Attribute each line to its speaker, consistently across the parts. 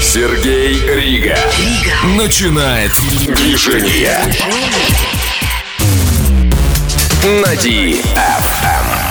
Speaker 1: Сергей Рига.
Speaker 2: Рига.
Speaker 3: Начинает движение. Нади FM.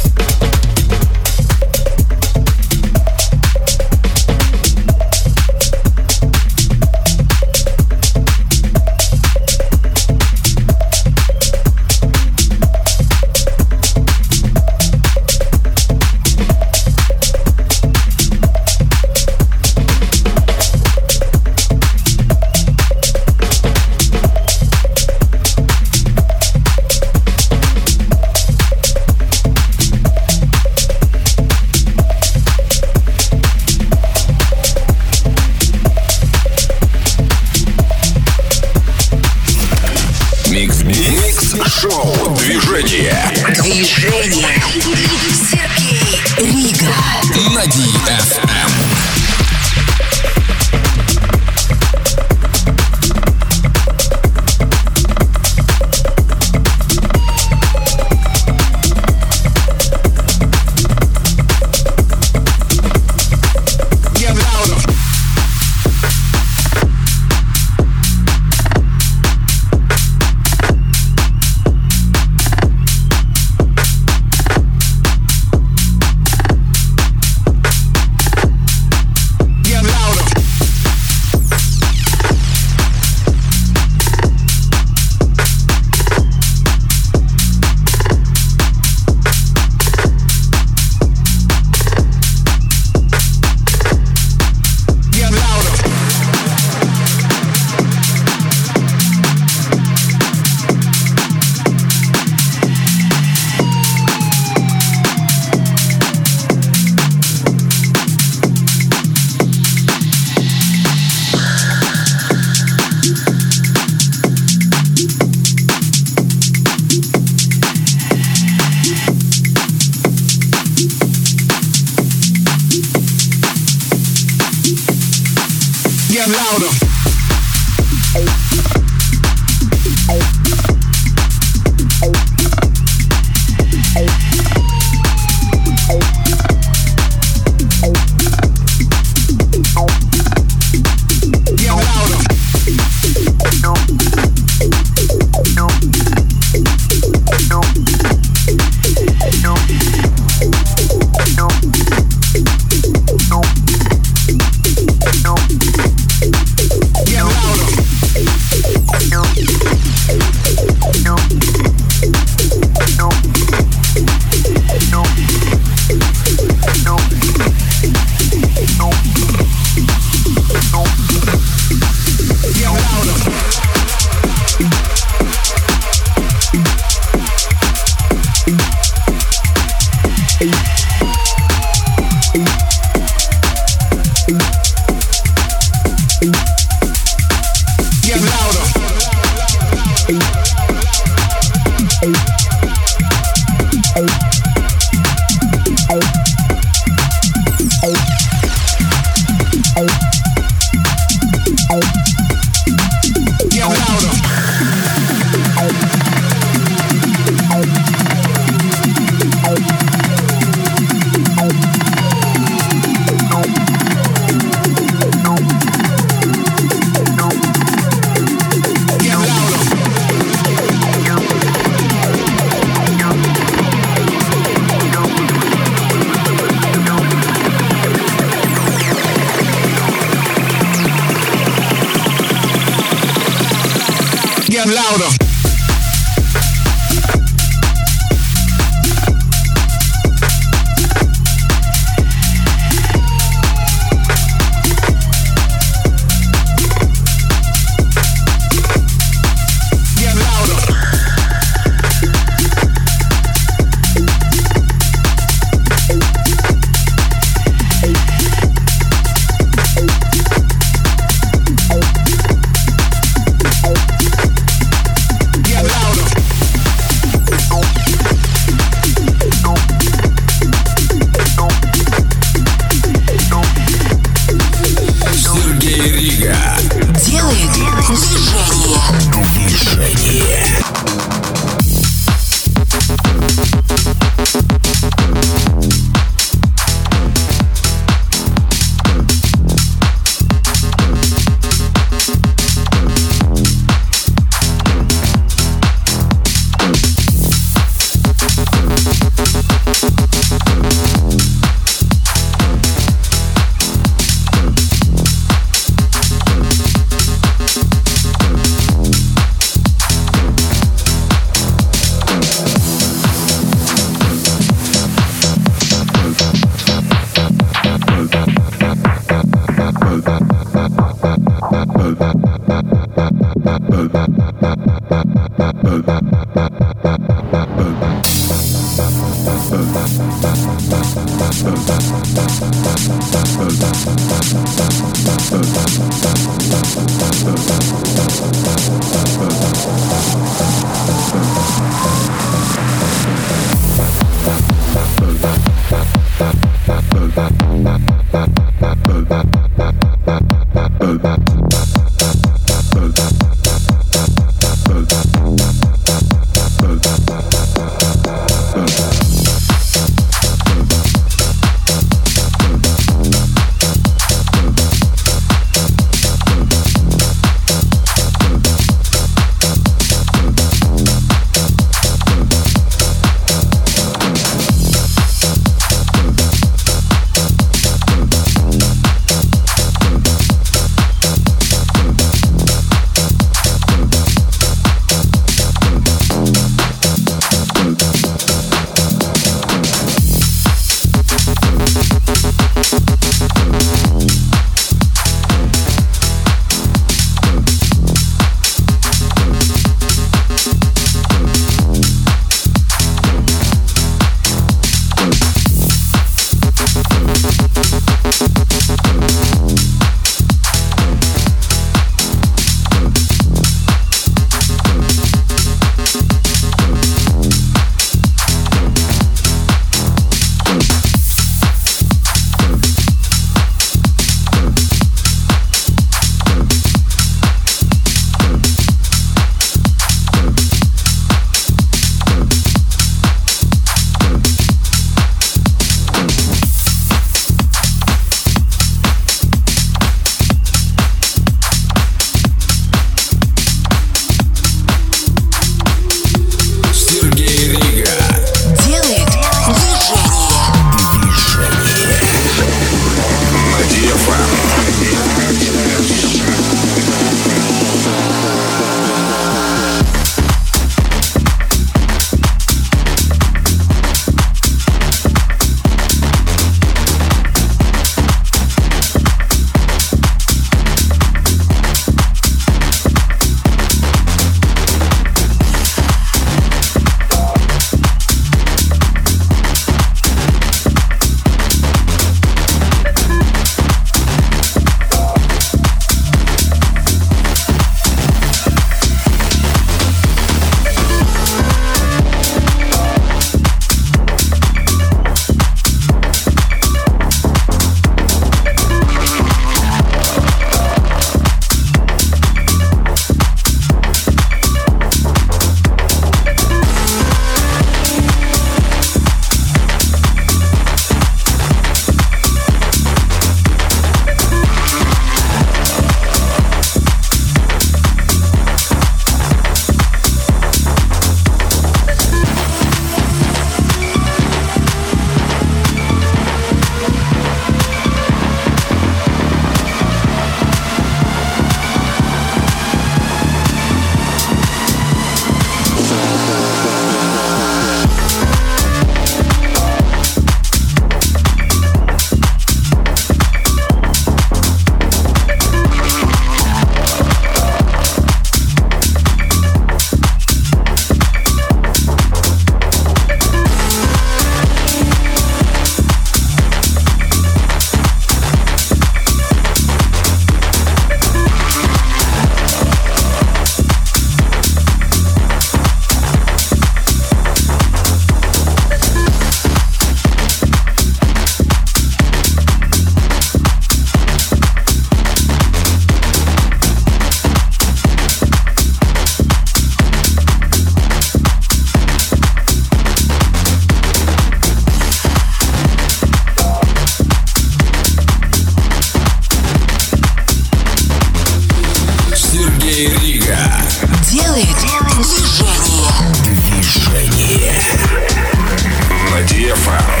Speaker 3: Melody FM.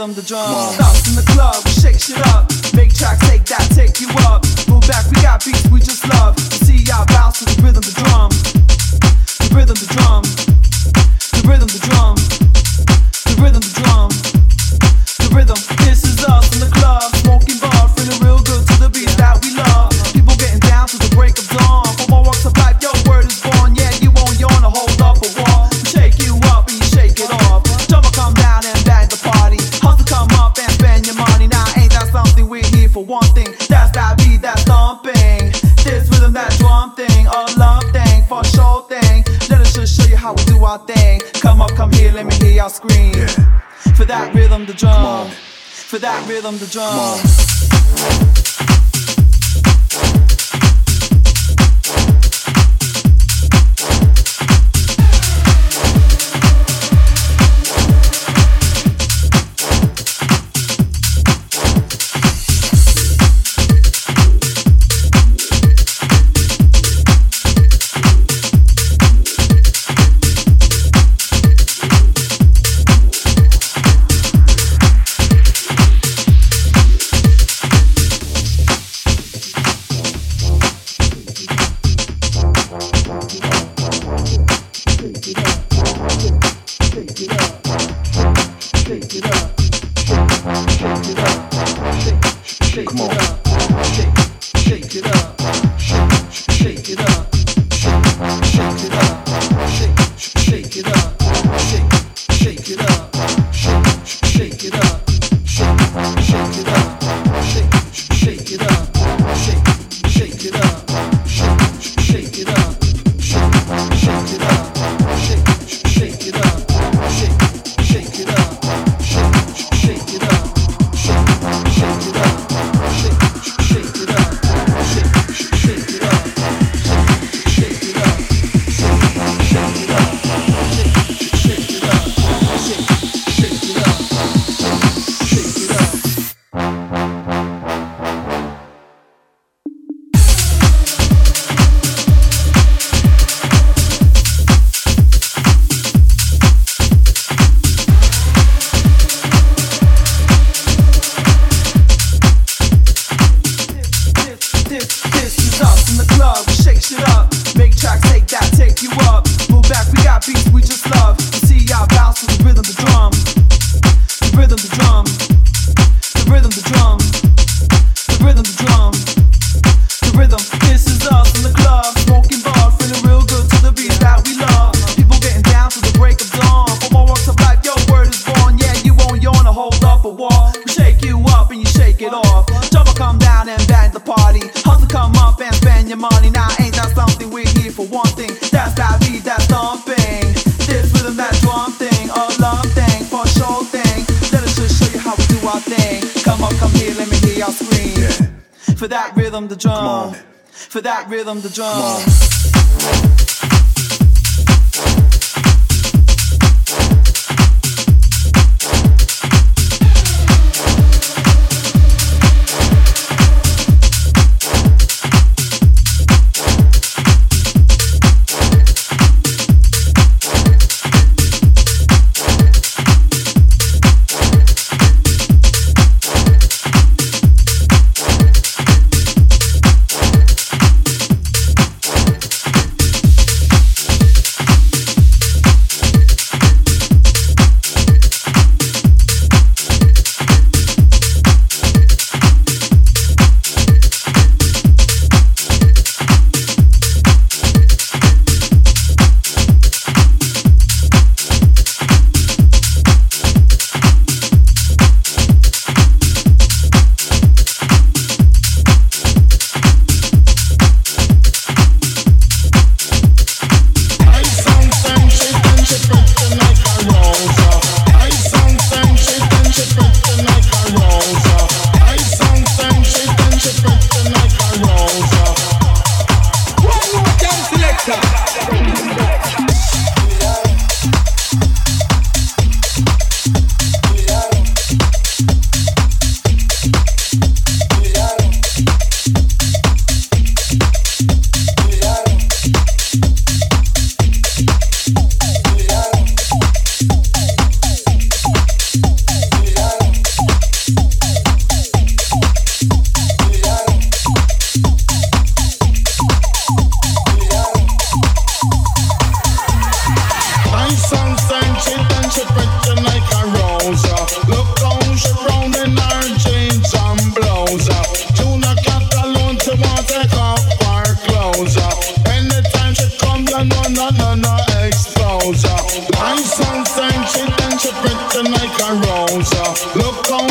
Speaker 4: Rhythm, the drum. Rhythm, the drum. shake it up. Rhythm, the drum.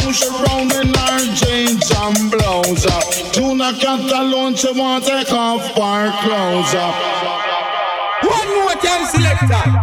Speaker 5: push around in our jeans and blouse. Do not cat alone, she want take off her clothes.
Speaker 6: One more time, selector.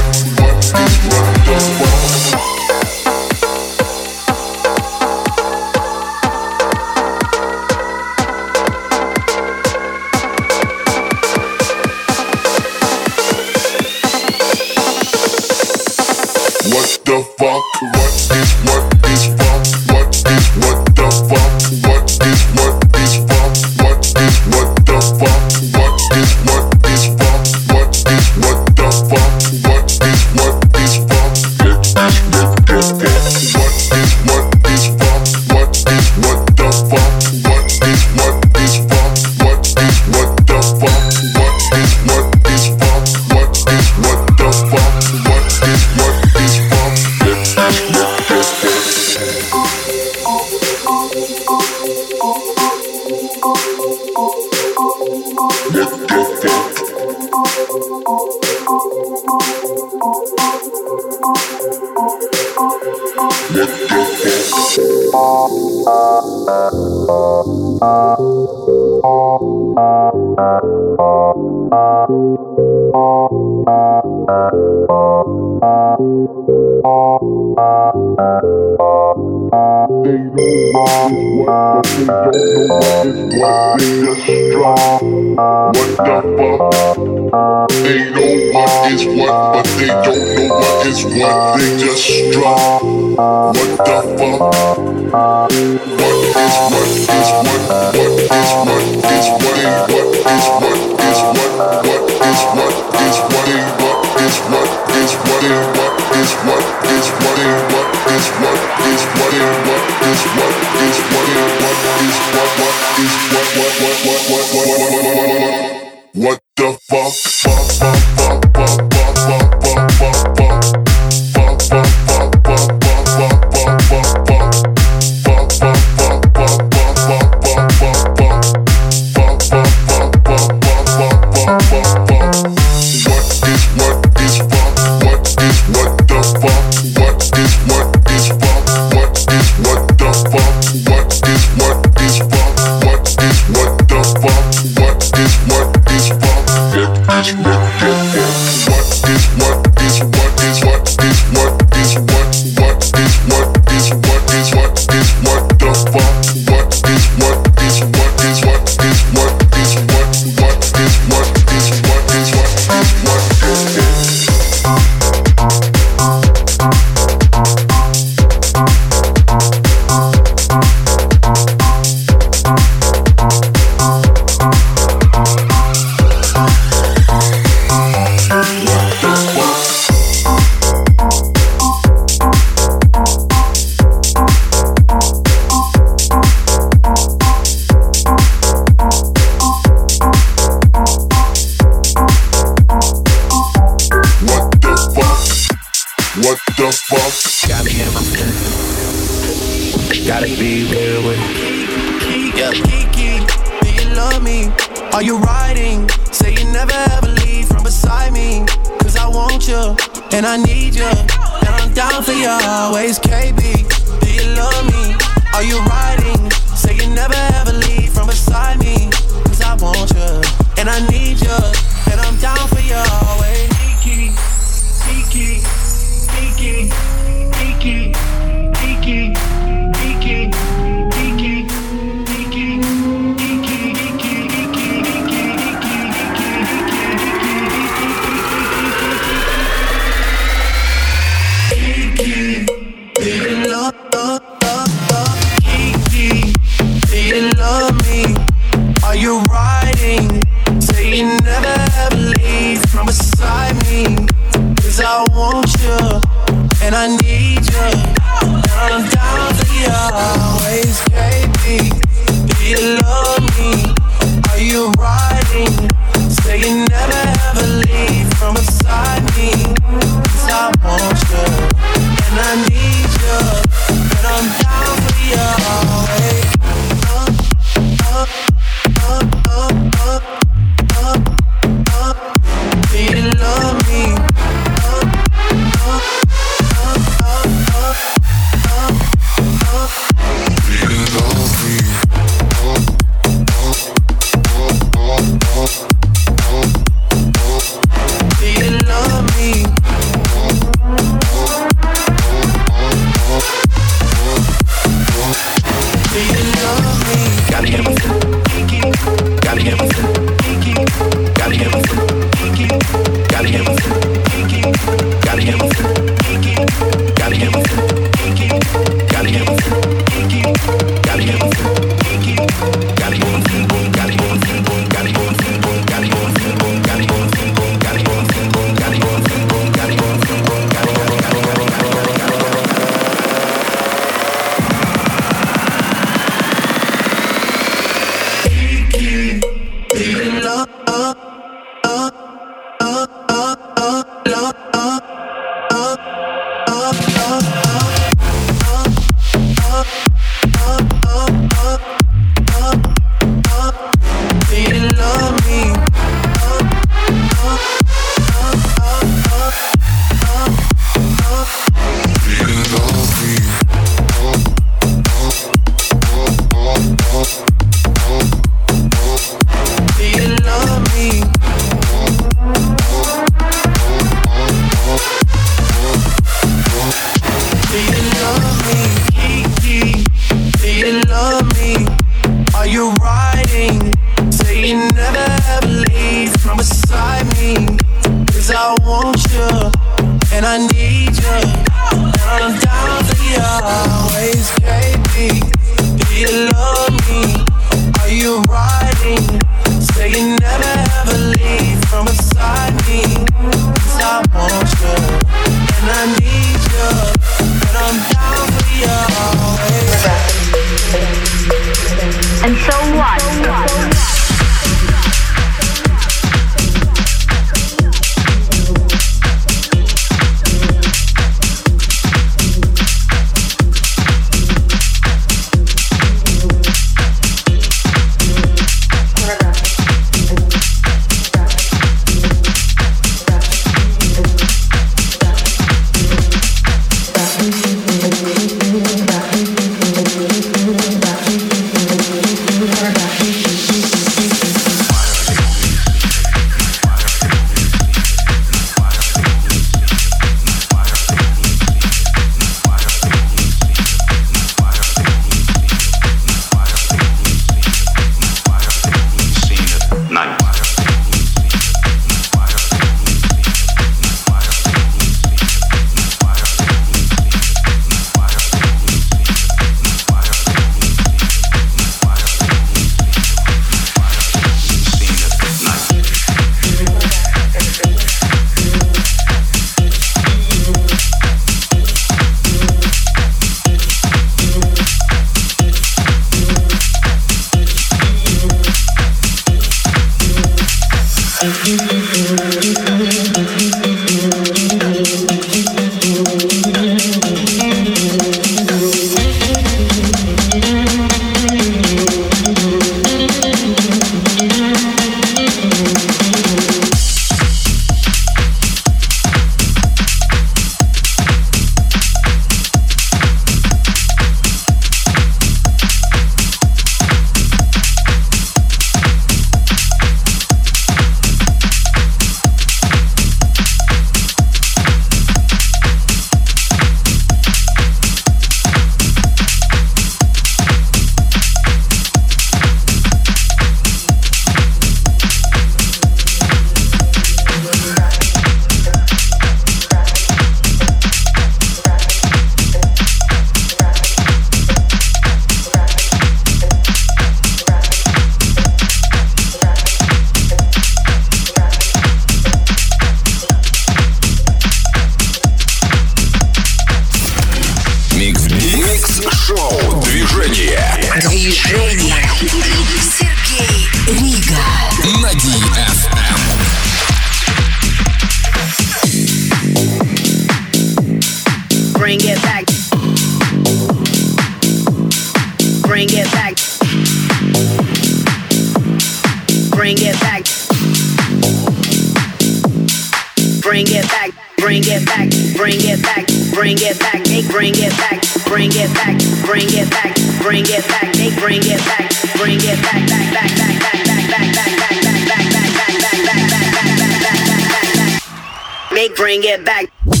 Speaker 7: Bring it back.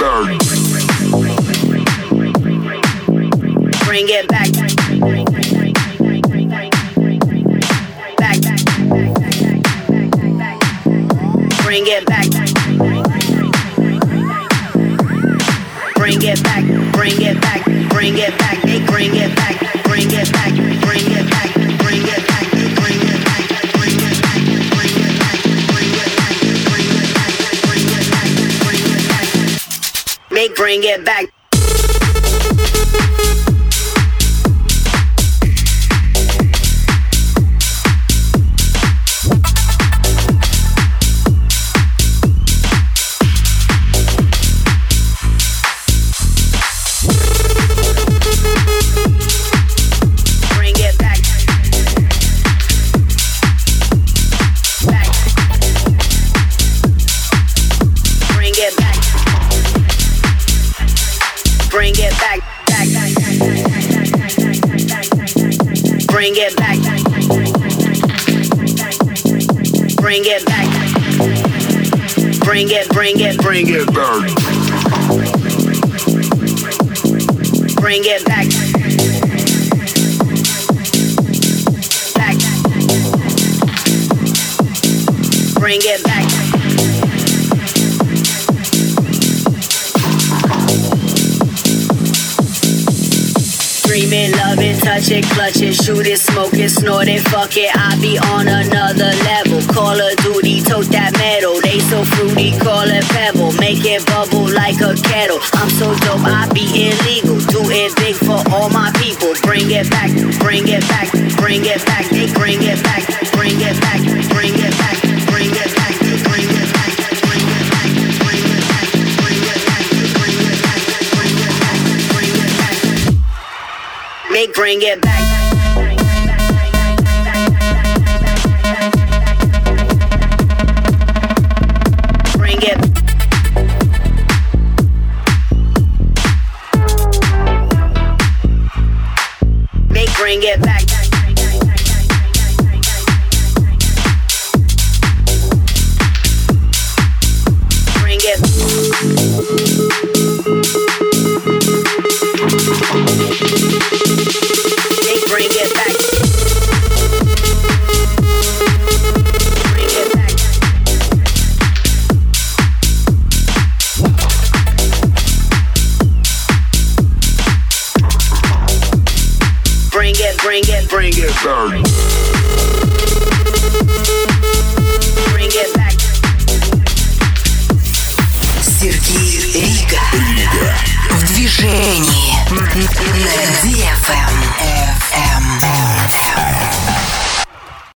Speaker 7: Bang. Bring it back.